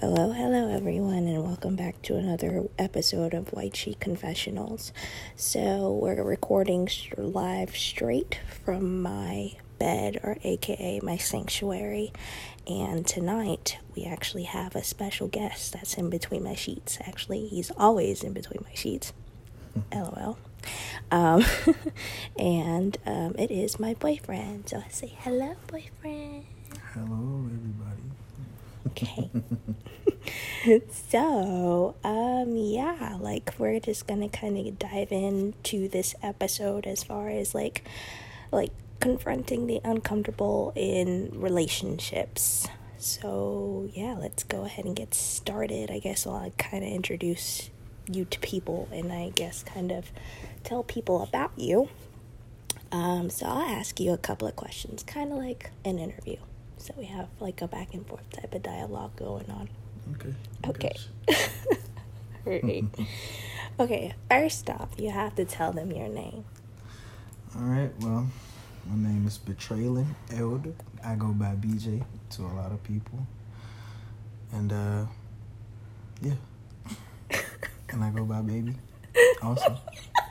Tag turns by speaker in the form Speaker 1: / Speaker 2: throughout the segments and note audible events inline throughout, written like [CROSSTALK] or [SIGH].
Speaker 1: Hello, hello, everyone, and welcome back to another episode of White Sheet Confessionals. So, we're recording live straight from my bed, or aka my sanctuary. And tonight, we actually have a special guest that's in between my sheets. Actually, he's always in between my sheets. [LAUGHS] LOL. Um, [LAUGHS] and um, it is my boyfriend. So, I say hello, boyfriend.
Speaker 2: Hello, everybody.
Speaker 1: Okay. [LAUGHS] so, um, yeah, like we're just gonna kind of dive into this episode as far as like, like confronting the uncomfortable in relationships. So, yeah, let's go ahead and get started. I guess I'll kind of introduce you to people and I guess kind of tell people about you. Um, so I'll ask you a couple of questions, kind of like an interview. So we have like a back and forth type of dialogue going on.
Speaker 2: Okay.
Speaker 1: Okay. [LAUGHS] right. okay, first off, you have to tell them your name.
Speaker 2: All right. Well, my name is Betraylin Elder. I go by BJ to a lot of people. And, uh, yeah. [LAUGHS] and I go by Baby also. [LAUGHS]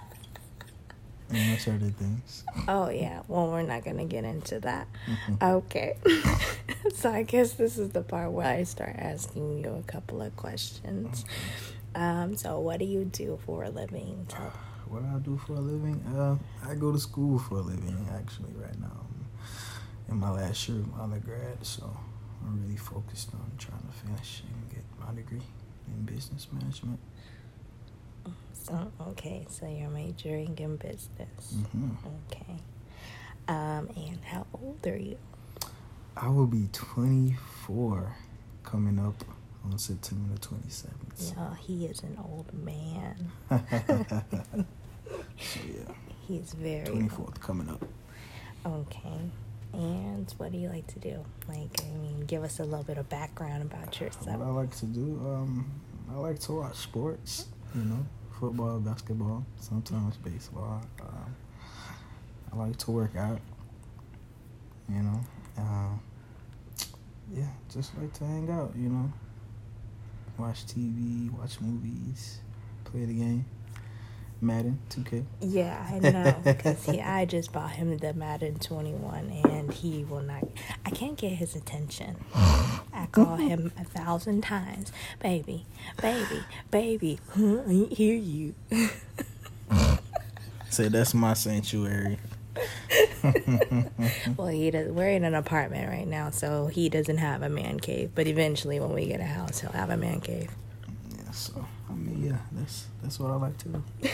Speaker 2: and much other things.
Speaker 1: Oh, yeah. Well, we're not going to get into that. Okay. [LAUGHS] so I guess this is the part where I start asking you a couple of questions. Um, so what do you do for a living? Tell- [SIGHS]
Speaker 2: What do I do for a living? Uh, I go to school for a living, actually, right now. I'm in my last year of my undergrad, so I'm really focused on trying to finish and get my degree in business management.
Speaker 1: So, okay, so you're majoring in business.
Speaker 2: hmm
Speaker 1: Okay. Um, and how old are you?
Speaker 2: I will be 24 coming up on September 27th.
Speaker 1: No, he is an old man.
Speaker 2: So, [LAUGHS] yeah, [LAUGHS]
Speaker 1: He's very
Speaker 2: 24th coming up.
Speaker 1: Okay. And what do you like to do? Like, I mean, give us a little bit of background about yourself.
Speaker 2: What I like to do, um, I like to watch sports, you know, football, basketball, sometimes baseball. Um, I like to work out, you know. Um, yeah, just like to hang out, you know. Watch TV, watch movies, play the game. Madden, 2K.
Speaker 1: Yeah, I [LAUGHS] know. Because I just bought him the Madden 21 and he will not. I can't get his attention. [LAUGHS] I call him a thousand times. Baby, baby, baby. Huh, I ain't hear you. [LAUGHS]
Speaker 2: Say that's my sanctuary. [LAUGHS]
Speaker 1: well, he does. We're in an apartment right now, so he doesn't have a man cave. But eventually, when we get a house, he'll have a man cave.
Speaker 2: Yeah, so I mean, yeah, that's that's what I like to do. [LAUGHS]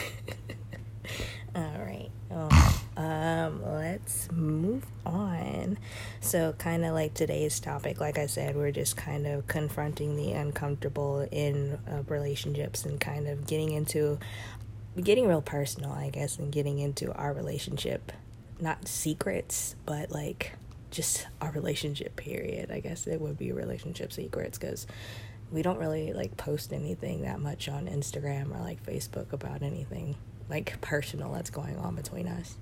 Speaker 1: All right. Um, let's move on. So, kind of like today's topic, like I said, we're just kind of confronting the uncomfortable in uh, relationships and kind of getting into getting real personal, I guess, and getting into our relationship. Not secrets, but like just our relationship period. I guess it would be relationship secrets because we don't really like post anything that much on Instagram or like Facebook about anything like personal that's going on between us.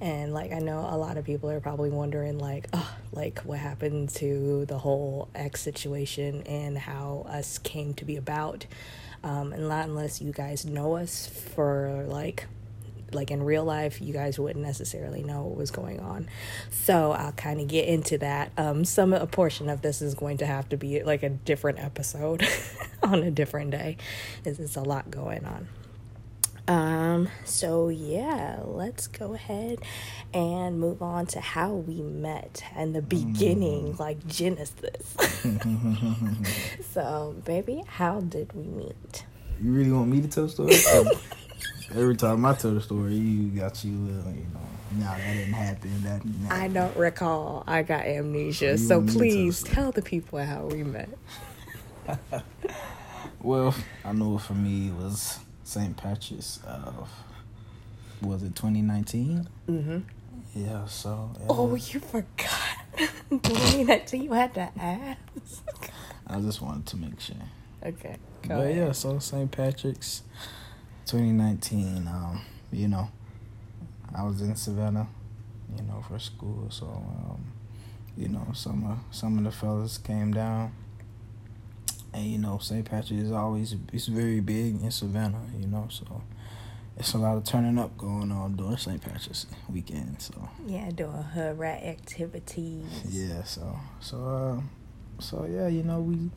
Speaker 1: And like I know a lot of people are probably wondering like, oh, like what happened to the whole ex situation and how us came to be about. Um, and not unless you guys know us for like like in real life you guys wouldn't necessarily know what was going on so i'll kind of get into that um some a portion of this is going to have to be like a different episode [LAUGHS] on a different day because it's a lot going on um so yeah let's go ahead and move on to how we met and the beginning like genesis [LAUGHS] so baby how did we meet
Speaker 2: You really want me to tell the story? 'Cause [LAUGHS] Every time I tell the story, you got you, uh, you know, no, that didn't happen. That.
Speaker 1: I don't recall. I got amnesia.
Speaker 2: You
Speaker 1: So please
Speaker 2: tell
Speaker 1: tell the people how we met. [LAUGHS]
Speaker 2: Well, I know for me it was St. Patrick's of was it 2019?
Speaker 1: Mm-hmm.
Speaker 2: Yeah. So yeah,
Speaker 1: Oh, you forgot. Doing that to you had to ask. [LAUGHS]
Speaker 2: I just wanted to make sure.
Speaker 1: Okay.
Speaker 2: But
Speaker 1: ahead.
Speaker 2: yeah, so St. Patrick's 2019. Um, you know, I was in Savannah, you know, for school. So, um, you know, some of some of the fellas came down, and you know St. Patrick's is always it's very big in Savannah, you know, so it's a lot of turning up going on during St. Patrick's weekend. So
Speaker 1: yeah, doing hood rat activities.
Speaker 2: Yeah, so so uh, so yeah, you know we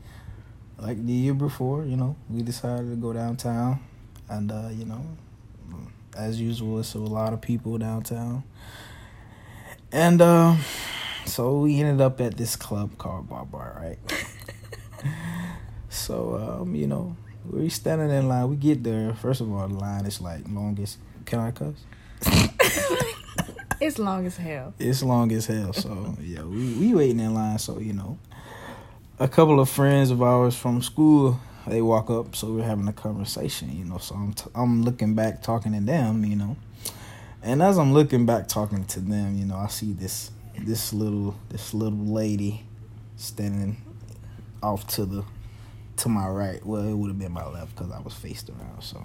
Speaker 2: like the year before, you know we decided to go downtown, and uh, you know as usual, it's a lot of people downtown, and uh, so we ended up at this club called Bar Bar, right? [LAUGHS] so um, you know we standing in line. We get there. First of all, the line is like longest. Can I cuss? [LAUGHS]
Speaker 1: it's long as hell.
Speaker 2: It's long as hell. So yeah, we we waiting in line. So you know, a couple of friends of ours from school they walk up. So we're having a conversation. You know, so I'm t- I'm looking back talking to them. You know, and as I'm looking back talking to them, you know, I see this this little this little lady standing off to the to my right. Well, it would have been my left because I was faced around. So,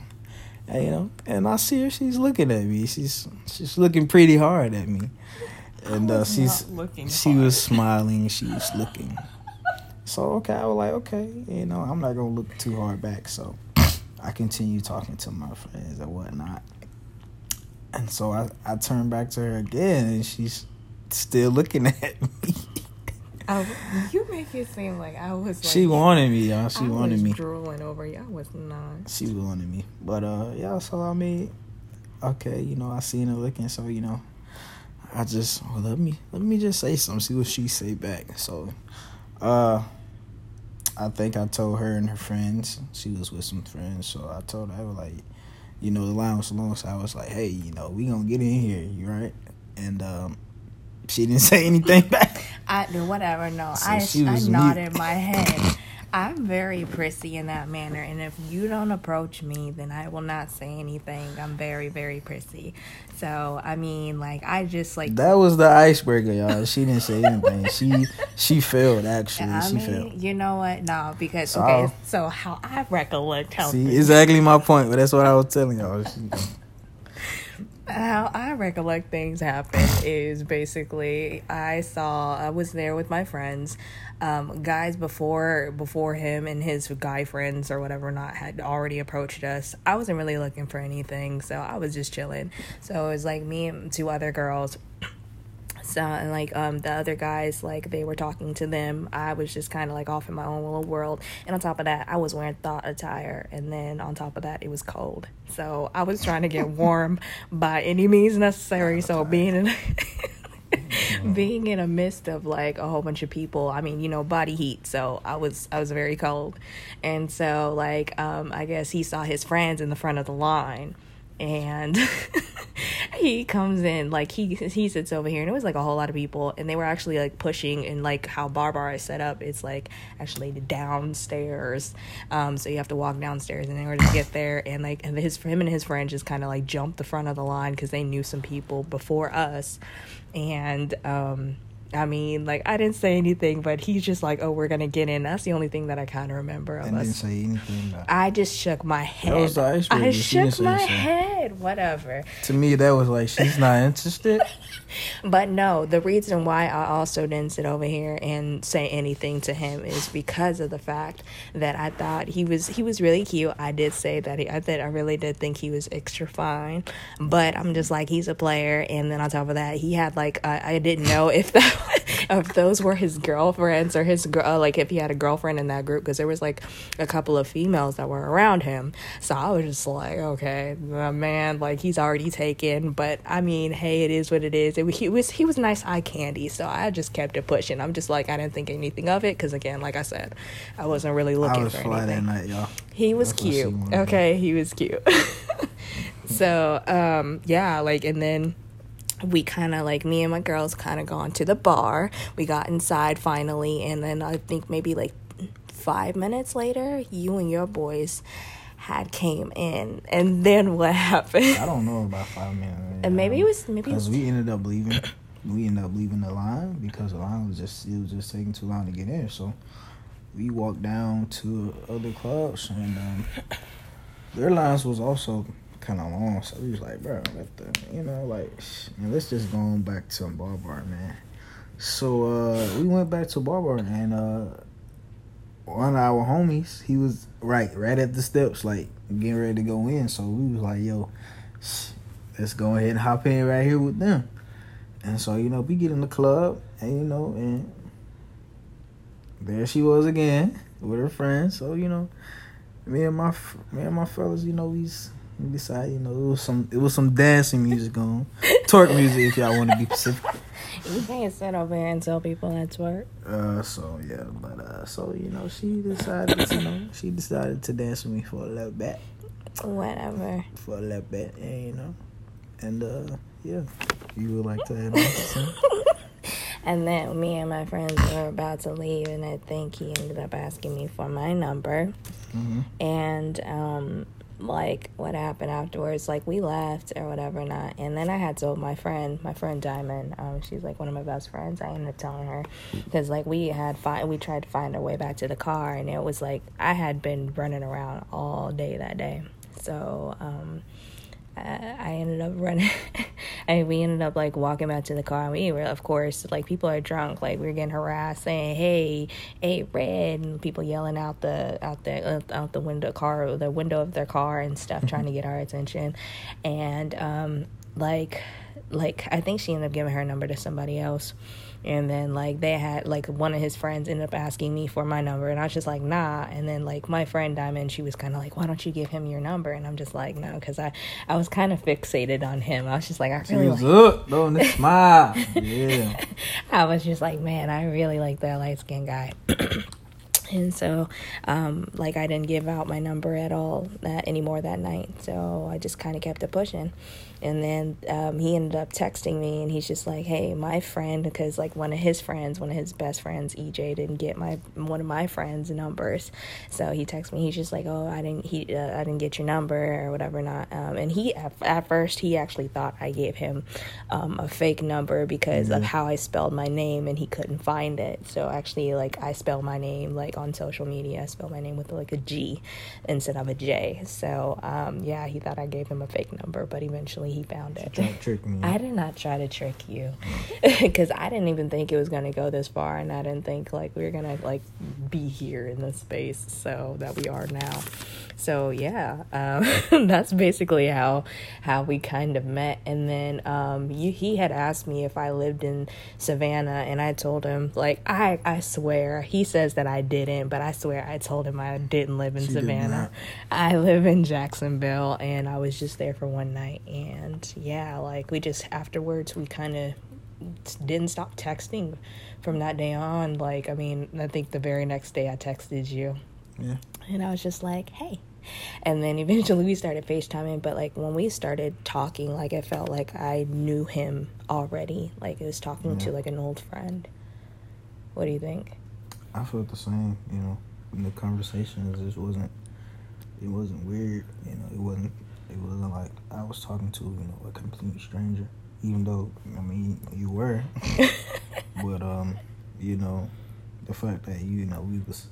Speaker 2: and, you know, and I see her. She's looking at me. She's she's looking pretty hard at me, and uh, she's looking. She hard. was smiling. [LAUGHS] She was looking. So okay, I was like, okay, you know, I'm not gonna look too hard back. So I continue talking to my friends and whatnot. And so I, I turned back to her again, and she's still looking at [LAUGHS] me.
Speaker 1: I, you make it seem like I was. Like,
Speaker 2: she wanted me, y'all. She
Speaker 1: I
Speaker 2: wanted me.
Speaker 1: Drooling over you. I was not.
Speaker 2: She wanted me, but uh, yeah. So I mean, okay, you know, I seen her looking, so you know, I just well, let me let me just say something. See what she say back. So, uh, I think I told her and her friends. She was with some friends, so I told her I was like, you know, the line was long, so I was like, hey, you know, we gonna get in here, you right? And um, she didn't [LAUGHS] say anything back.
Speaker 1: I do whatever. No, so I I nodded my head. I'm very prissy in that manner, and if you don't approach me, then I will not say anything. I'm very, very prissy. So I mean, like I just like
Speaker 2: that was the icebreaker, y'all. She didn't say anything. she she failed actually. I she mean, failed.
Speaker 1: You know what? No, because so, okay. So how I recollect how
Speaker 2: see exactly my point, but that's what I was telling y'all. She,
Speaker 1: how I recollect things happen is basically I saw I was there with my friends, um, guys before before him and his guy friends or whatever not had already approached us. I wasn't really looking for anything, so I was just chilling. So it was like me and two other girls so and like um the other guys like they were talking to them. I was just kind of like off in my own little world. And on top of that i was wearing thought attire. And then on top of that it was cold. So i was trying to get [LAUGHS] warm by any means necessary. So being in [LAUGHS] being in a midst of like a whole bunch of people i mean you know body heat. So i was i was very cold. And so like um i guess he saw his friends in the front of the line and [LAUGHS] he comes in like he he sits over here and it was like a whole lot of people and they were actually like pushing and like how Barbar is set up it's like actually downstairs um so you have to walk downstairs in order to get there and like and his him and his friend just kind of like jumped the front of the line because they knew some people before us and um I mean, like I didn't say anything, but he's just like, "Oh, we're gonna get in." That's the only thing that I kind of remember of
Speaker 2: and
Speaker 1: us.
Speaker 2: Didn't say anything. Though.
Speaker 1: I just shook my head. That was the icebreaker. I shook my head. Whatever.
Speaker 2: To me, that was like she's not interested. [LAUGHS]
Speaker 1: but no, the reason why I also didn't sit over here and say anything to him is because of the fact that I thought he was he was really cute. I did say that he, I thought I really did think he was extra fine, but I'm just like he's a player, and then on top of that, he had like uh, I didn't know if that [LAUGHS] if those were his girlfriends or his girl, uh, like if he had a girlfriend in that group, because there was like a couple of females that were around him. So I was just like, okay, the man, like he's already taken. But I mean, hey, it is what it is. It, he was he was nice eye candy, so I just kept it pushing. I'm just like I didn't think anything of it because again, like I said, I wasn't really looking
Speaker 2: I was
Speaker 1: for anything.
Speaker 2: That night, y'all.
Speaker 1: He was That's cute. Okay, he was cute. [LAUGHS] so um yeah, like and then we kind of like me and my girls kind of gone to the bar. We got inside finally, and then I think maybe like five minutes later, you and your boys had came in, and then what happened? I
Speaker 2: don't know about five minutes.
Speaker 1: And maybe it was maybe
Speaker 2: because we ended up leaving. we ended up leaving the line because the line was just it was just taking too long to get in. So we walked down to other clubs, and um, their lines was also kind of long. So we was like, bro, let the, you know, like, man, let's just go on back to Bar Bar, man. So uh, we went back to Bar Bar, and uh, one of our homies, he was right, right at the steps, like getting ready to go in. So we was like, yo, let's go ahead and hop in right here with them. And so, you know, we get in the club and you know, and there she was again with her friends. So, you know, me and my me and my fellas, you know, we decided, you know, it was some it was some dancing music going, twerk music if y'all want to be specific. [LAUGHS]
Speaker 1: You can't sit over here and tell people that's work.
Speaker 2: Uh, so yeah, but uh, so you know, she decided, you know, she decided to dance with me for a little bit.
Speaker 1: Whatever.
Speaker 2: For a little bit, and you know, and uh, yeah, you would like to add on [LAUGHS]
Speaker 1: And then me and my friends were about to leave, and I think he ended up asking me for my number. Mm-hmm. And um, like what happened afterwards like we left or whatever not. And then i had told my friend my friend diamond um, she's like one of my best friends. I ended up telling her because like we had find we tried to find our way back to the car and it was like i had been running around all day that day. So um I ended up running. [LAUGHS] I mean, we ended up like walking back to the car. And we were, of course, like people are drunk. Like we are getting harassed, saying, "Hey, hey, red!" and people yelling out the out the out the window car, the window of their car and stuff, trying to get our attention. And um, like, like I think she ended up giving her number to somebody else. And then like they had like one of his friends ended up asking me for my number. And i was just like nah. And then like my friend diamond she was kind of like why don't you give him your number? And i'm just like no because i i was kind of fixated on him. I was just like i really like
Speaker 2: up don't smile yeah. [LAUGHS]
Speaker 1: I was just like man i really like that light skinned guy [CLEARS THROAT] and so um, like i didn't give out my number at all that anymore that night. So i just kind of kept it pushing. And then um, he ended up texting me and he's just like hey my friend because like one of his friends one of his best friends ej didn't get my one of my friends numbers. So he texted me he's just like oh i didn't he uh, i didn't get your number or whatever not. Um, and he at, at, first he actually thought i gave him um, a fake number because mm-hmm. of how i spelled my name and he couldn't find it. So actually like i spell my name like on social media i spell my name with like a g instead of a j so um, yeah he thought i gave him a fake number but eventually he found it. I did not try to trick you [LAUGHS] because I didn't even think it was going to go this far, and I didn't think like we were gonna like be here in this space so that we are now. So yeah, um, [LAUGHS] that's basically how how we kind of met. And then um, you, he had asked me if I lived in Savannah, and I told him like I I swear he says that I didn't, but I swear I told him I didn't live in she Savannah. I live in Jacksonville, and I was just there for one night, and yeah, like we just afterwards we kind of didn't stop texting from that day on. Like, I mean, I think the very next day I texted you.
Speaker 2: Yeah.
Speaker 1: And I was just like, hey. And then eventually we started FaceTiming, but like when we started talking, like it felt like I knew him already. Like it was talking yeah. to like an old friend. What do you think?
Speaker 2: I felt the same, you know. In the conversations just wasn't it wasn't weird, you know, it wasn't it wasn't like I was talking to, you know, a complete stranger. Even though I mean you were. [LAUGHS] but um, you know, the fact that you know we was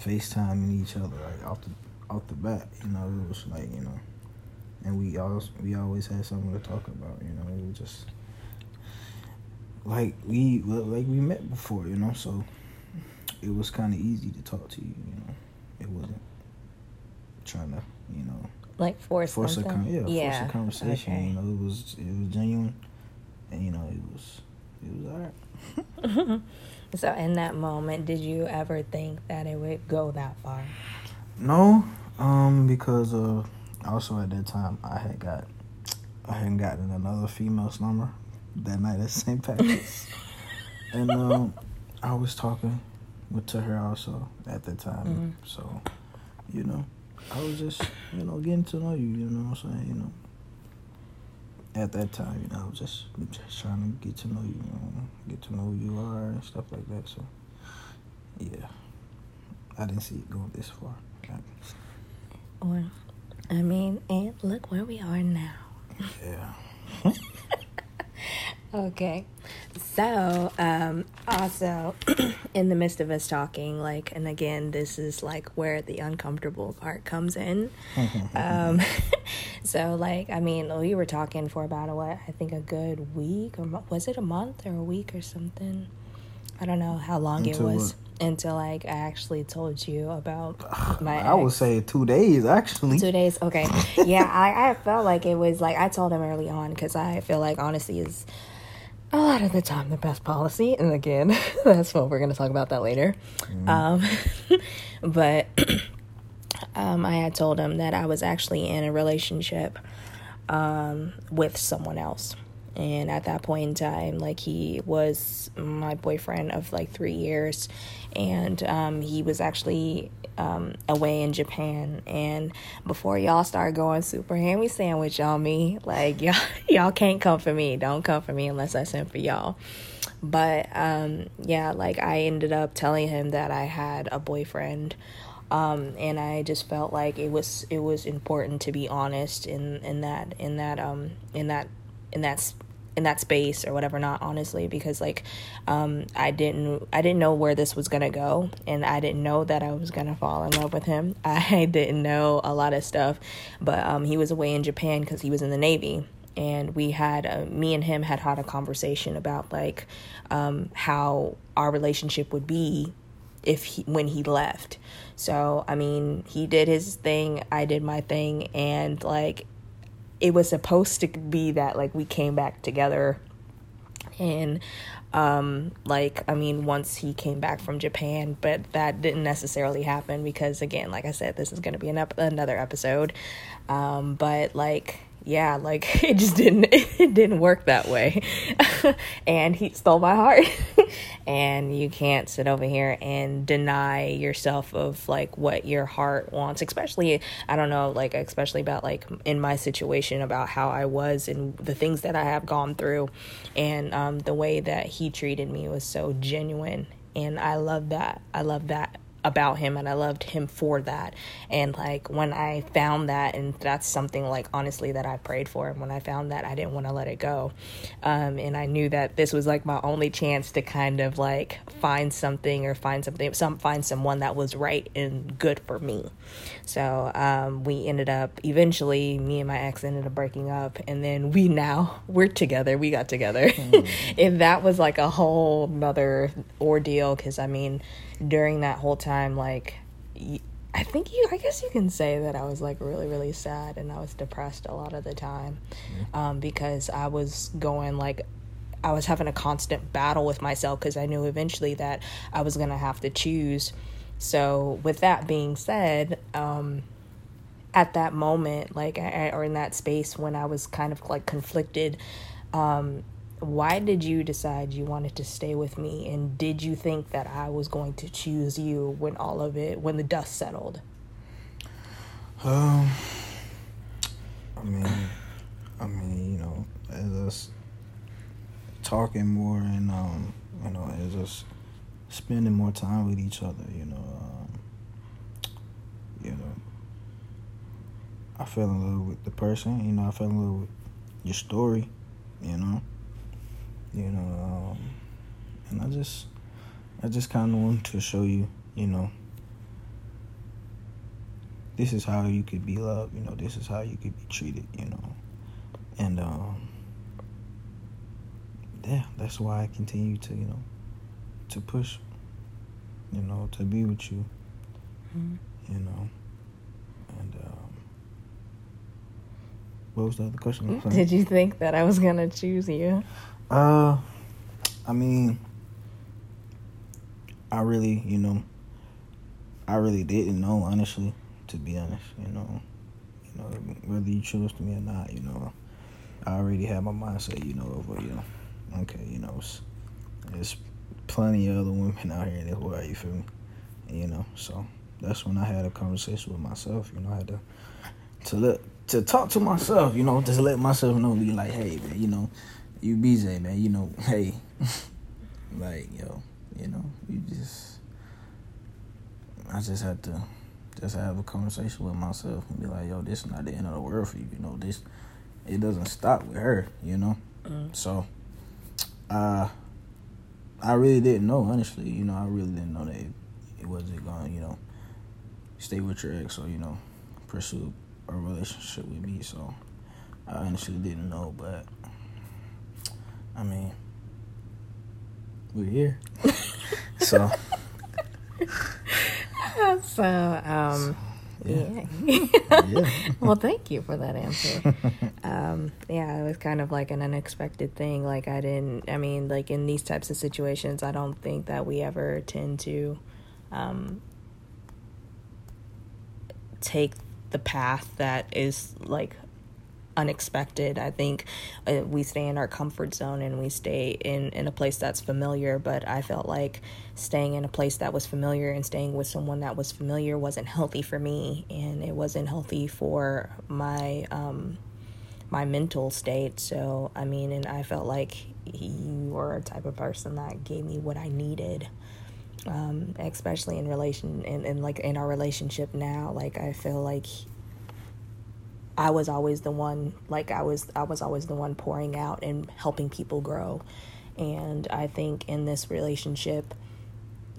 Speaker 2: FaceTiming each other like off the off the bat, you know, it was like, you know and we always we always had something to talk about, you know, it was just like we like we met before, you know, so it was kind of easy to talk to you, you know. It wasn't trying to, you know,
Speaker 1: like force force
Speaker 2: a con- yeah, yeah, force a conversation. Okay. You know, it was it was genuine, and you know it was it was alright. [LAUGHS]
Speaker 1: so in that moment, did you ever think that it would go that far?
Speaker 2: No, um, because uh, also at that time I had got I hadn't gotten another female's number that night at St. Patrick's, [LAUGHS] and um, I was talking to her also at that time, mm-hmm. so you know. I was just, you know, getting to know you, you know what I'm saying, you know. At that time, you know, I was just just trying to get to know you, you know, get to know who you are and stuff like that. So yeah. I didn't see it going this far.
Speaker 1: Well, I mean, and look where we are now.
Speaker 2: Yeah. [LAUGHS]
Speaker 1: Okay. So, um, also, [CLEARS THROAT] in the midst of us talking, like, and again, this is like where the uncomfortable part comes in. [LAUGHS] um, [LAUGHS] so, like, I mean, we were talking for about a, what, I think a good week, or was it a month or a week or something? I don't know how long Until it was. What? until like I actually told you about [SIGHS] my.
Speaker 2: I would say two days actually.
Speaker 1: Two days, okay. [LAUGHS] yeah, I, I felt like it was like I told him early on because I feel like honesty is a lot of the time the best policy. And again, [LAUGHS] that's what we're going to talk about that later. Mm. Um, [LAUGHS] but [CLEARS THROAT] um, I had told him that I was actually in a relationship um, with someone else. And at that point in time, like he was my boyfriend of like three years, and um, he was actually um, away in Japan. And before y'all start going super hammy sandwich on me, like [LAUGHS] y'all y'all can't come for me. Don't come for me unless I send for y'all. But um, yeah, like I ended up telling him that I had a boyfriend um, and I just felt like it was it was important to be honest in in that in that um in that in that in that space or whatever not honestly because like um I didn't I didn't know where this was going to go and I didn't know that I was going to fall in love with him. [LAUGHS] I didn't know a lot of stuff, but um he was away in Japan cuz he was in the navy and we had uh, me and him had had a conversation about like um how our relationship would be if he when he left. So, I mean, he did his thing, I did my thing and like it was supposed to be that like we came back together and um like i mean once he came back from japan but that didn't necessarily happen because again like i said this is going to be an ep- another episode. Um but like yeah, like [LAUGHS] it just didn't [LAUGHS] it didn't work that way. [LAUGHS] and he stole my heart. and you can't sit over here and deny yourself of like what your heart wants, especially I don't know, like especially about like in my situation about how I was and the things that I have gone through and um the way that he treated me was so genuine and I love that. I love that about him and I loved him for that. And like when I found that and that's something like honestly that I prayed for and when I found that I didn't want to let it go. Um and I knew that this was like my only chance to kind of like find something or find something some find someone that was right and good for me. So um we ended up eventually me and my ex ended up breaking up and then we now we're together. We got together. Mm. [LAUGHS] and that was like a whole nother ordeal because I mean during that whole time, like, I think you, I guess you can say that I was like really, really sad and I was depressed a lot of the time mm-hmm. um, because I was going like, I was having a constant battle with myself because I knew eventually that I was going to have to choose. So, with that being said, um, at that moment, like, I, or in that space when I was kind of like conflicted, um, why did you decide you wanted to stay with me and did you think that I was going to choose you when all of it when the dust settled?
Speaker 2: Um I mean I mean, you know, as us talking more and um, you know, as us spending more time with each other, you know, um, you know, I fell in love with the person, you know, I fell in love with your story, you know you know um, and i just i just kind of want to show you you know this is how you could be loved you know this is how you could be treated you know and um yeah that's why i continue to you know to push you know to be with you mm-hmm. you know and um what was the other question?
Speaker 1: Did you think that i was gonna choose you?
Speaker 2: Uh, I mean, I really, you know, I really didn't know, honestly, to be honest. You know, you know, whether you chose me or not, you know, I already had my mindset, you know, over you know, okay, you know, there's plenty of other women out here in this world, you feel me? And, you know, so that's when I had a conversation with myself, you know, I had to, to let, to talk to myself, you know, just let myself know, be like, hey, man, you know, you BJ, man, you know, [LAUGHS] hey, like, yo, you know, you just, I just had to just have a conversation with myself and be like, yo, this is not the end of the world for you, you know, this, it doesn't stop with her, you know, mm. so, uh, I really didn't know, honestly, you know, I really didn't know that it, it wasn't going, you know, stay with your ex or, you know, pursue a relationship with me, so I honestly didn't know, but I mean, we're here. [LAUGHS] so,
Speaker 1: so, um, yeah. yeah. yeah. [LAUGHS] well, thank you for that answer. [LAUGHS] Um, yeah, it was kind of like an unexpected thing. Like, I didn't, I mean, like in these types of situations, I don't think that we ever tend to um, take the path that is like unexpected. I think uh, we stay in our comfort zone and we stay in, in a place that's familiar. But I felt like staying in a place that was familiar and staying with someone that was familiar wasn't healthy for me, and it wasn't healthy for my um, my mental state. So I mean, and I felt like you were a type of person that gave me what I needed. Um, especially in relation and, and like in our relationship now like i feel like I was always the one like I was I was always the one pouring out and helping people grow. And I think in this relationship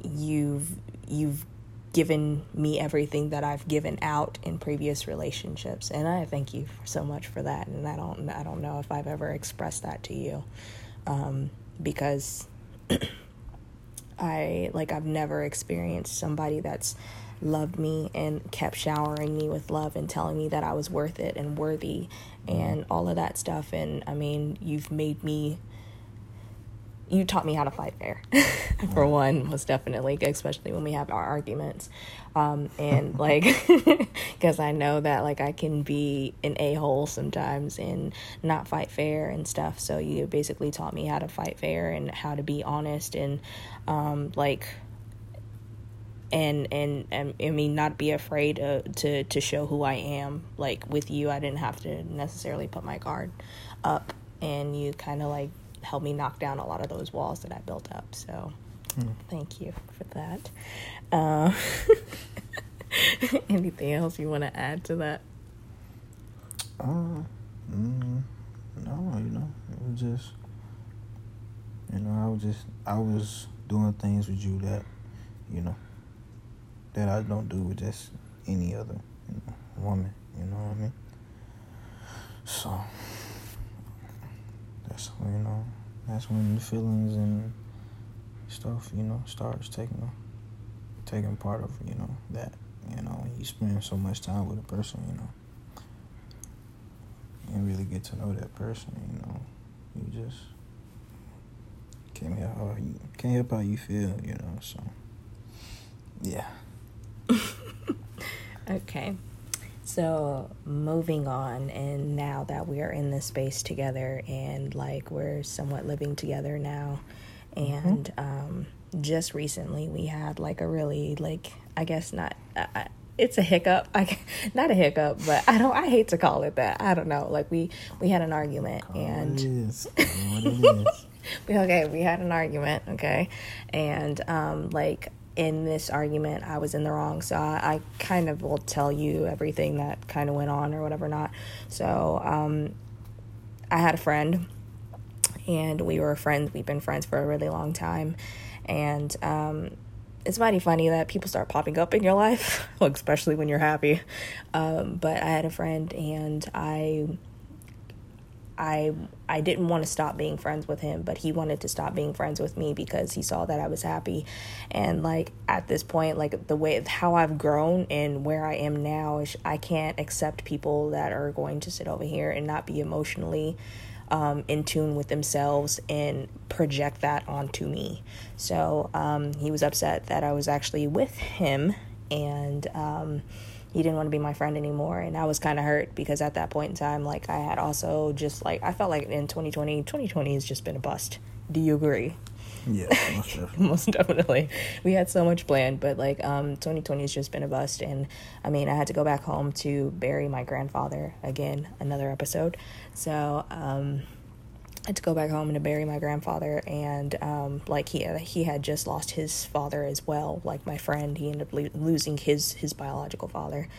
Speaker 1: you've you've given me everything that I've given out in previous relationships. And I thank you so much for that. And I don't I don't know if I've ever expressed that to you. Um, because [CLEARS THROAT] I like I've never experienced somebody that's loved me and kept showering me with love and telling me that I was worth it and worthy and all of that stuff. And I mean, you've made me, you taught me how to fight fair, [LAUGHS] for one, most definitely, especially when we have our arguments. Um, and [LAUGHS] like, [LAUGHS] because I know that like I can be an a hole sometimes and not fight fair and stuff. So you basically taught me how to fight fair and how to be honest and um, like and and, and I mean not be afraid to, to to show who I am. Like with you, I didn't have to necessarily put my guard up, and you kind of like helped me knock down a lot of those walls that I built up. So hmm. thank you for that. Uh, [LAUGHS] anything else you want to add to that?
Speaker 2: Uh, mm, no, you know, it was just, you know, I was just, I was doing things with you that, you know, that I don't do with just any other you know, woman. You know what I mean? So that's when you know that's when the feelings and stuff you know starts taking taking part of you know that you know you spend so much time with a person you know. And really get to know that person you know. You just can't help how you can't help how you feel you know so yeah. [LAUGHS]
Speaker 1: Okay. So, moving on, and now that we are in this space together and like we're somewhat living together now, mm-hmm. and mm-hmm. um, just recently we had like a really, like, I guess not. Uh, it's a hiccup. I [LAUGHS] not a hiccup, but I don't. I hate to call it that. I don't know. Like we we had an argument, call and it is. What it is. [LAUGHS] [LAUGHS] we okay. We had an argument. Okay, and um, like in this argument I was in the wrong. So I, I, kind of will tell you everything that kind of went on or whatever not. So um, I had a friend and we were friends. We've been friends for a really long time. And um, it's mighty funny that people start popping up in your life, [LAUGHS] especially when you're happy. Um, but I had a friend and I I I didn't want to stop being friends with him, but he wanted to stop being friends with me because he saw that I was happy. And like at this point, like the way how I've grown and where I am now is I can't accept people that are going to sit over here and not be emotionally um, in tune with themselves and project that onto me. So um, he was upset that I was actually with him and um, he didn't want to be my friend anymore and i was kind of hurt because at that point in time like i had also just like i felt like in 2020 2020 has just been a bust. Do you agree?
Speaker 2: Yeah [LAUGHS] most definitely.
Speaker 1: most definitely. We had so much planned but like um 2020 has just been a bust and i mean i had to go back home to bury my grandfather again another episode. So um to go back home and to bury my grandfather, and um, like he he had just lost his father as well. Like my friend, he ended up lo- losing his his biological father,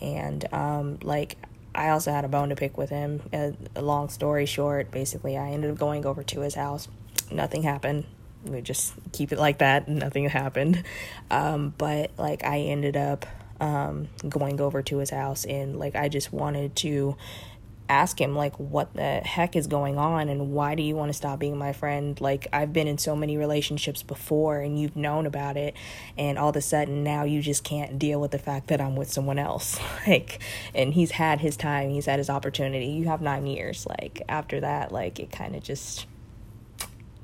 Speaker 1: and um, like I also had a bone to pick with him. A, a long story short, basically, I ended up going over to his house. Nothing happened. We just keep it like that. Nothing happened, um, but like I ended up um, going over to his house, and like I just wanted to ask him like what the heck is going on and why do you want to stop being my friend? Like i've been in so many relationships before and you've known about it and all of a sudden now you just can't deal with the fact that i'm with someone else. [LAUGHS] Like and he's had his time he's had his opportunity you have nine years. Like after that like it kind of just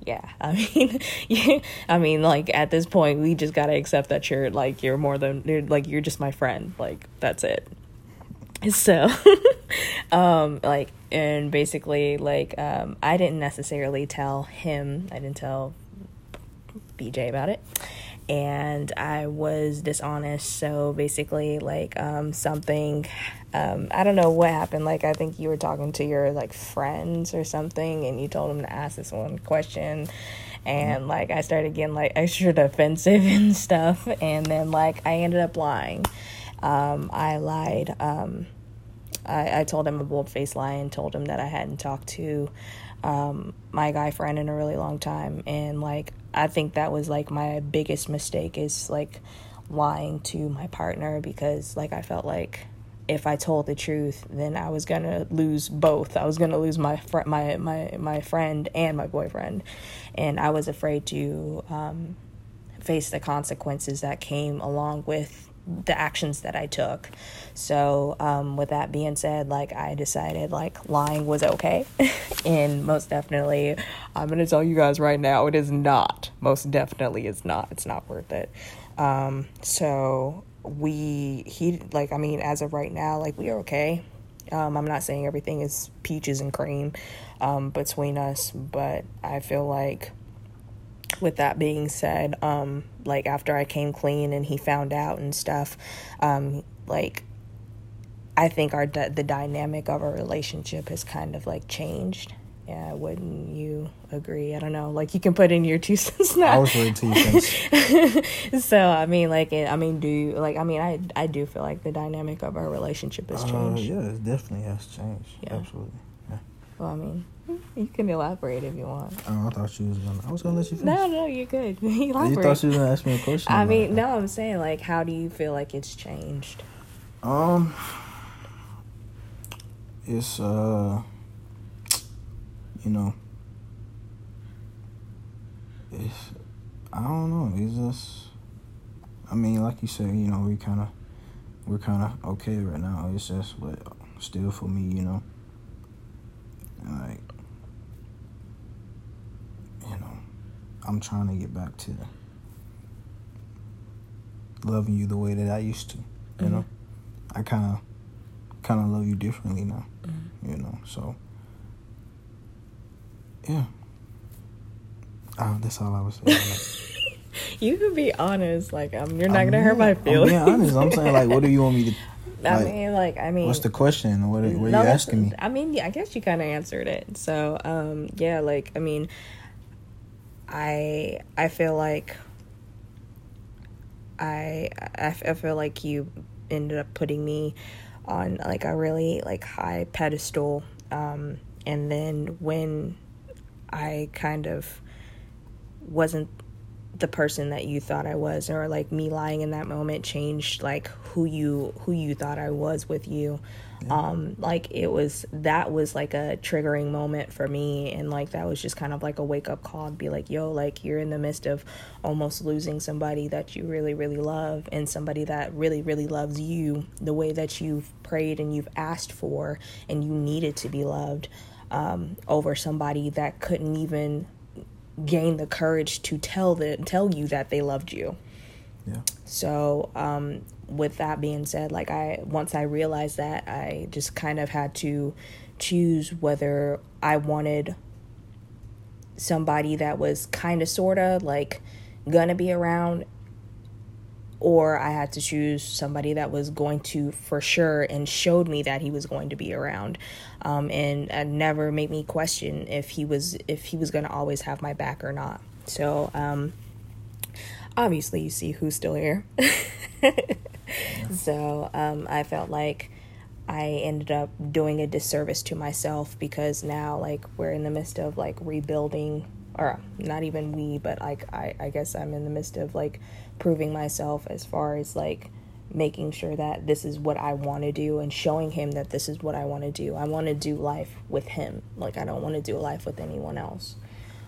Speaker 1: yeah [LAUGHS] i mean yeah, i mean like at this point we just gotta accept that you're like you're more than you're like you're just my friend. Like that's it. So [LAUGHS] um like and basically like um i didn't necessarily tell him i didn't tell bj about it. And i was dishonest so basically like um something um i don't know what happened. Like i think you were talking to your like friends or something and you told them to ask this one question. And like i started getting like extra defensive [LAUGHS] and stuff. And then like i ended up lying. Um, I lied. Um, I, I told him a bold faced lie and told him that I hadn't talked to um, my guy friend in a really long time. And like, I think that was like my biggest mistake is like lying to my partner because like I felt like if I told the truth, then I was gonna lose both. I was gonna lose my fr- my my my friend and my boyfriend, and I was afraid to um, face the consequences that came along with the actions that I took. So, um, with that being said, like I decided like lying was okay, [LAUGHS] and most definitely, I'm gonna tell you guys right now, it is not. Most definitely, is not. It's not worth it. Um, so we he like I mean, as of right now, like we are okay. Um, I'm not saying everything is peaches and cream um, between us, but I feel like with that being said, um, like after I came clean and he found out and stuff, um, like I think our the dynamic of our relationship has kind of like changed. Yeah, wouldn't you agree? I don't know. Like you can put in your two [LAUGHS] cents now. I was really two cents. [LAUGHS] so I mean, like, I mean, do you like? I mean, I I do feel like the dynamic of our relationship has uh, changed.
Speaker 2: Uh, yeah, it definitely has changed. Yeah. Absolutely.
Speaker 1: Yeah. Well, I mean, [LAUGHS] you can elaborate if you want.
Speaker 2: Oh, I thought you was gonna. I was gonna let you finish.
Speaker 1: No, no, you're good. [LAUGHS] elaborate.
Speaker 2: You thought you was gonna ask me a question.
Speaker 1: I mean, no, I'm saying like, how do you feel like it's changed?
Speaker 2: Um, it's uh, you know, it's I don't know. It's just, I mean, like you said, you know, we kind of, we're kind of okay right now. It's just, but still for me, you know, like I'm trying to get back to loving you the way that I used to. You mm-hmm. know, I kind of kind of love you differently now. Mm-hmm. You know, so yeah. Oh, that's all I was saying. [LAUGHS]
Speaker 1: you can be honest. Like, um, you're not I'm gonna hurt my feelings.
Speaker 2: I'm being honest. I'm saying, like, what do you want me to? [LAUGHS]
Speaker 1: Like, I mean, like, I mean,
Speaker 2: what's the question? What, what are you asking me?
Speaker 1: I mean, yeah, I guess you kind of answered it. So, um, yeah, like, I mean, I I feel like I I feel like you ended up putting me on like a really like high pedestal um, and then when I kind of wasn't the person that you thought I was or like me lying in that moment changed like who you who you thought I was with you yeah. um like it was that was like a triggering moment for me and like that was just kind of like a wake up call to be like yo like you're in the midst of almost losing somebody that you really really love and somebody that really really loves you the way that you've prayed and you've asked for and you needed to be loved um over somebody that couldn't even gain the courage to tell the tell you that they loved you.
Speaker 2: Yeah.
Speaker 1: So, um, with that being said, like I once I realized that, I just kind of had to choose whether I wanted somebody that was kind of sort of like gonna be around or I had to choose somebody that was going to for sure and showed me that he was going to be around, um, and uh, never made me question if he was if he was going to always have my back or not. So um, obviously, you see who's still here. [LAUGHS] [LAUGHS] so um, I felt like I ended up doing a disservice to myself because now like we're in the midst of like rebuilding or not even we but like I, I guess i'm in the midst of like proving myself as far as like making sure that this is what I want to do and showing him that this is what I want to do. I want to do life with him. Like I don't want to do life with anyone else.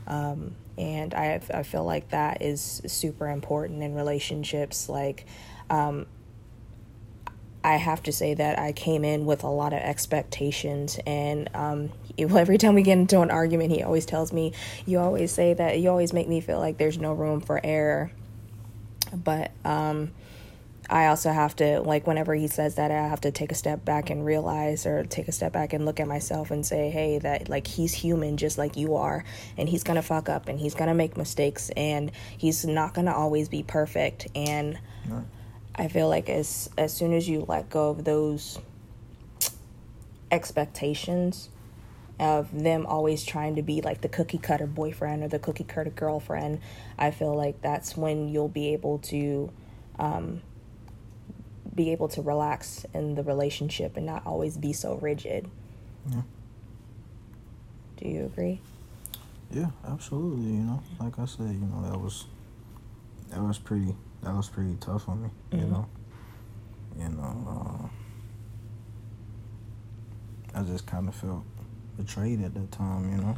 Speaker 1: Um, and I I feel like that is super important in relationships. Like, um, I have to say that I came in with a lot of expectations, and um, [LAUGHS] every time we get into an argument, he always tells me, "You always say that. You always make me feel like there's no room for error." But um, I also have to like whenever he says that I have to take a step back and realize or take a step back and look at myself and say, "Hey, that like he's human just like you are and he's to fuck up and he's to make mistakes and he's not to always be perfect." And I feel like as as soon as you let go of those expectations of them always trying to be like the cookie cutter boyfriend or the cookie cutter girlfriend, I feel like that's when you'll be able to um, be able to relax in the relationship and not always be so rigid.
Speaker 2: Yeah.
Speaker 1: Do you agree?
Speaker 2: Yeah, absolutely. You know, like I said, you know, that was that was pretty that was pretty tough on me. You
Speaker 1: Mhm.
Speaker 2: know, you know, uh, I just kind of felt betrayed at that time. You know,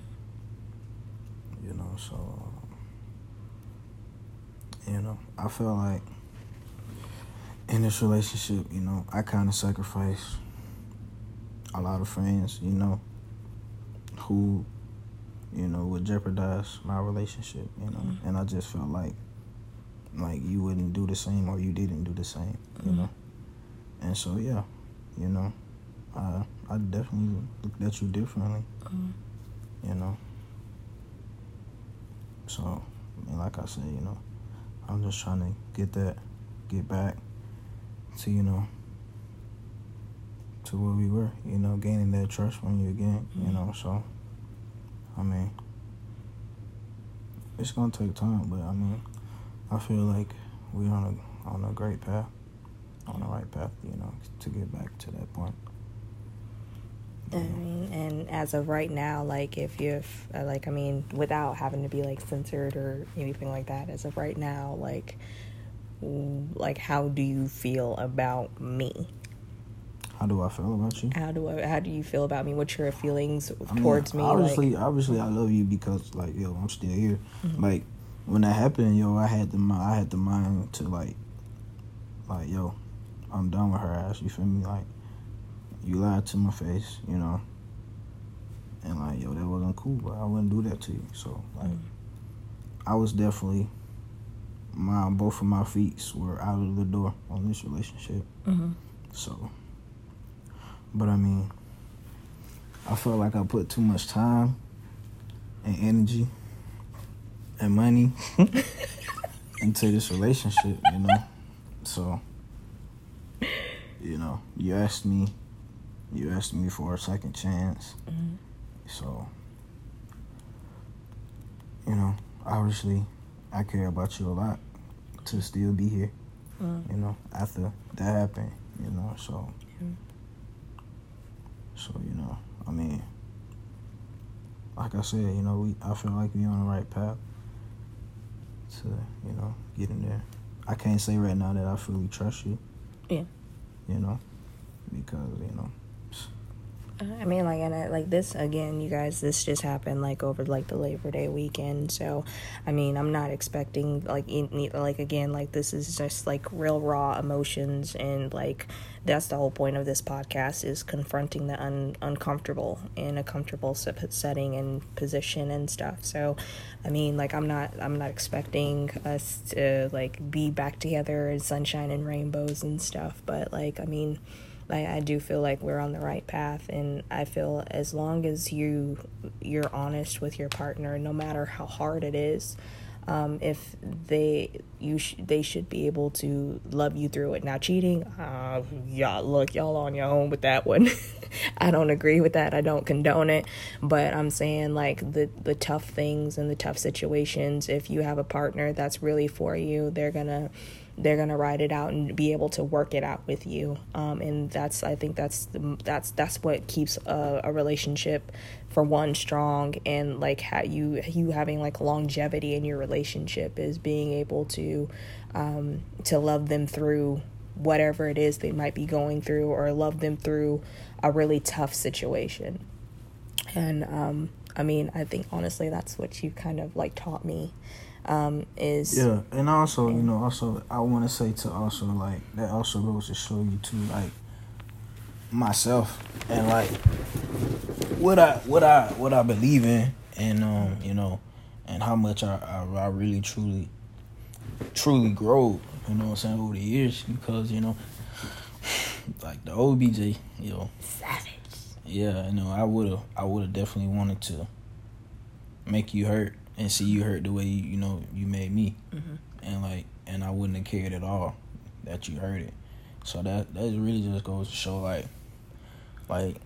Speaker 2: you know, so uh, you know, I felt like in this relationship, you know, I kind of sacrificed a lot of friends. You know, who you know, would jeopardize my relationship, you know.
Speaker 1: Mhm.
Speaker 2: And I just felt like like you wouldn't do the same or you didn't do the same, you
Speaker 1: Mhm.
Speaker 2: know. And so yeah, you know, I I definitely looked at you differently, you know. So, I mean, like I said, you know, I'm just trying to get that, get back to, you know, to where we were, you know, gaining that trust from you again, you
Speaker 1: Mhm.
Speaker 2: know. So, I mean, it's gonna take time, but I mean, I feel like we're on a on a great path, on the right path, you know, to get back to that point.
Speaker 1: I mean, and as of right now, like if you've uh, like, I mean, without having to be like censored or anything like that, as of right now, like, like how do you feel about me?
Speaker 2: How do I feel about you?
Speaker 1: How do I, how do you feel about me? What's your feelings
Speaker 2: I mean,
Speaker 1: towards me?
Speaker 2: Obviously,
Speaker 1: like,
Speaker 2: obviously, I love you because like yo, I'm still here.
Speaker 1: Mhm.
Speaker 2: Like when that happened, yo, I had the I had the mind to like, like yo, I'm done with her ass. You feel me? Like you lied to my face, you know. And like yo, that wasn't cool, but I wouldn't do that to you. So like. I was definitely my both of my feet were out of the door on this relationship.
Speaker 1: Mhm.
Speaker 2: So, but I mean, I felt like I put too much time and energy and money [LAUGHS] into this relationship, you know. So, you know, you asked me, you asked me for a second chance.
Speaker 1: Mhm.
Speaker 2: So, you know, obviously, I care about you a lot to still be here.
Speaker 1: Mhm.
Speaker 2: You know, after that happened, you know, so.
Speaker 1: Yeah.
Speaker 2: So you know, I mean, like I said, you know, we I feel like we're on the right path to you know get in there. I can't say right now that I fully trust you.
Speaker 1: Yeah.
Speaker 2: You know, because you know,
Speaker 1: I mean, like, and I, like this again, you guys. This just happened like over like the Labor Day weekend. So, I mean, I'm not expecting like in, like again, like this is just like real raw emotions, and like that's the whole point of this podcast is confronting the un- uncomfortable in a comfortable se- setting and position and stuff. So, I mean, like, I'm not I'm not expecting us to like be back together and sunshine and rainbows and stuff. But like, I mean. I, I do feel like we're on the right path and i feel as long as you you're honest with your partner no matter how hard it is um, if they you sh- they should be able to love you through it. Now cheating uh yeah look y'all on your own with that one. [LAUGHS] I don't agree with that. I don't condone it. But i'm saying like the the tough things and the tough situations if you have a partner that's really for you they're gonna they're gonna ride it out and be able to work it out with you um, and that's i think that's the, that's that's what keeps a, a relationship for one strong and like ha- you you having like longevity in your relationship is being able to um, to love them through whatever it is they might be going through or love them through a really tough situation. And um, I mean, I think honestly that's what you kind of like taught me um, is
Speaker 2: yeah, and also you know also I want to say to also like that also goes to show you too like myself and like what I what I what I believe in and um you know and how much I I, I really truly truly grow you know what I'm saying over the years because you know [SIGHS] like the old BJ you know
Speaker 1: savage.
Speaker 2: Yeah you know I would have I would have definitely wanted to make you hurt and see you hurt the way you, you know you made me, mm-hmm. and like and I wouldn't have cared at all that you hurt it. So that that really just goes to show like like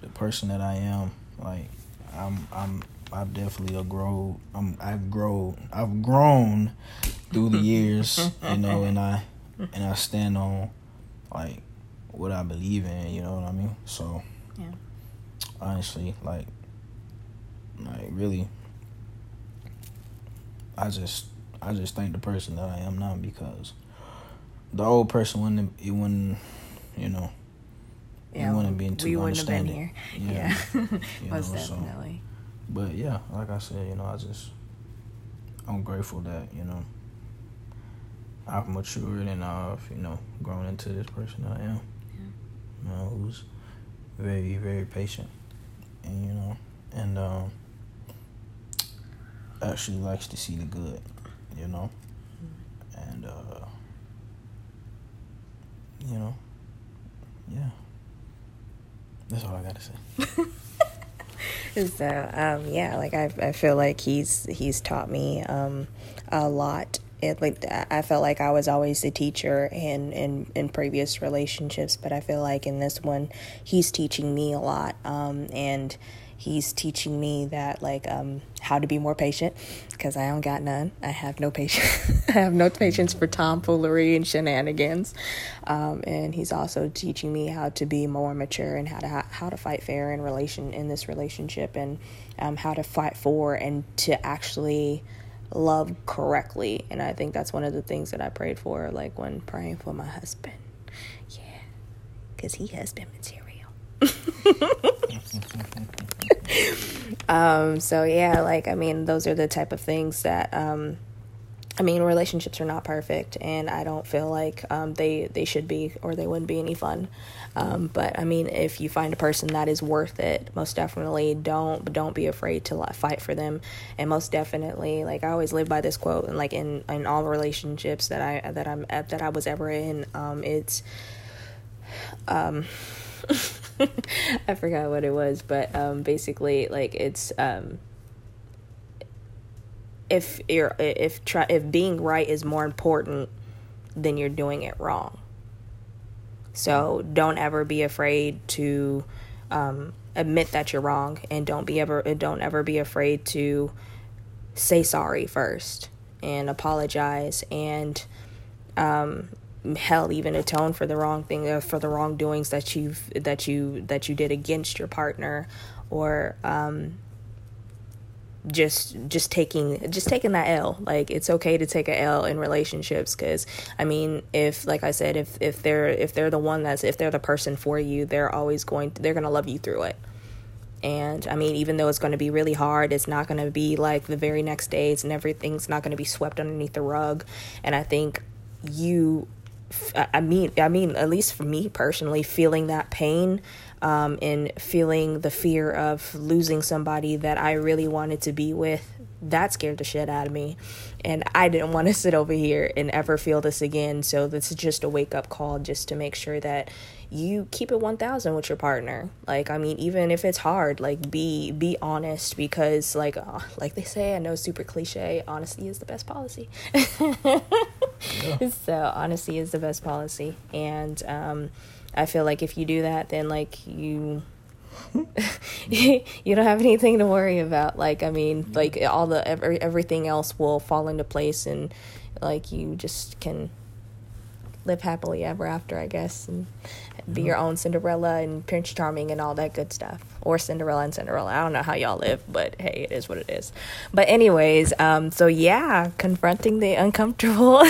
Speaker 2: the person that I am. Like I'm I'm I've definitely a grow I'm I've grown I've grown through the years, you know, [LAUGHS] and I and I stand on like what I believe in, you know what I mean? So
Speaker 1: yeah.
Speaker 2: honestly, like like really I just I just thank the person that I am now because the old person wouldn't it wouldn't you know
Speaker 1: yeah, wouldn't be too we wouldn't have been here. Yeah, yeah. [LAUGHS] most know, definitely.
Speaker 2: So, but yeah, like I said, you know, I just I'm grateful that you know I've matured and I've you know grown into this person I am. Yeah. You know, who's very very patient, and you know, and um actually likes to see the good, you know, and uh, you know, yeah, that's all I gotta say. [LAUGHS]
Speaker 1: so um, yeah, like I I feel like he's he's taught me um, a lot. It like I felt like I was always the teacher in, in in previous relationships, but I feel like in this one, he's teaching me a lot. Um, and he's teaching me that like um, how to be more patient because I don't got none. I have no patience. [LAUGHS] I have no patience for tomfoolery and shenanigans. Um, and he's also teaching me how to be more mature and how to how to fight fair in relation in this relationship and um, how to fight for and to actually love correctly. And I think that's one of the things that I prayed for, like when praying for my husband. Yeah, because he has been material. [LAUGHS] um, so yeah, like I mean, those are the type of things that um, I mean, relationships are not perfect, and I don't feel like um, they they should be, or they wouldn't be any fun. Um, but I mean, if you find a person that is worth it, most definitely don't don't be afraid to fight for them, and most definitely, like I always live by this quote, and like in in all relationships that I that I'm that I was ever in, um, it's um. [LAUGHS] [LAUGHS] I forgot what it was, but um, basically, like it's um, if you're if try if being right is more important, then you're doing it wrong. So don't ever be afraid to um, admit that you're wrong, and don't be ever don't ever be afraid to say sorry first and apologize and um, hell even atone for the wrong thing uh, for the wrongdoings that you've that you that you did against your partner or um just just taking just taking that L. Like it's okay to take a L in relationships cuz I mean, if like I said if if they're if they're the one that's if they're the person for you, they're always going to, they're going to love you through it. And I mean, even though it's going to be really hard, it's not going to be like the very next days and everything's not going to be swept underneath the rug. And I think you I mean, I mean, at least for me personally, feeling that pain um, and feeling the fear of losing somebody that I really wanted to be with, that scared the shit out of me. And I didn't want to sit over here and ever feel this again. So this is just a wake up call just to make sure that you keep it 1000 with your partner like i mean even if it's hard like be be honest because like uh, like they say i know super cliche honesty is the best policy yeah. [LAUGHS] so honesty is the best policy and um i feel like if you do that then like you [LAUGHS] you don't have anything to worry about. Like i mean mm-hmm. like all the every, everything else will fall into place and like you just can live happily ever after, I guess, and be mm-hmm. your own Cinderella and Prince Charming and all that good stuff. Or Cinderella and Cinderella. I don't know how y'all live, but hey, it is what it is. But anyways, um, so yeah, confronting the uncomfortable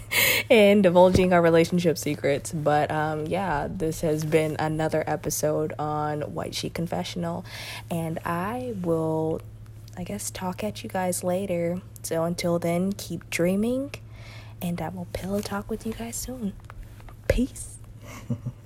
Speaker 1: [LAUGHS] and divulging our relationship secrets. But um, yeah, this has been another episode on White Sheet Confessional, and I will, I guess, talk at you guys later. So until then, keep dreaming, and I will pillow talk with you guys soon. Peace. [LAUGHS]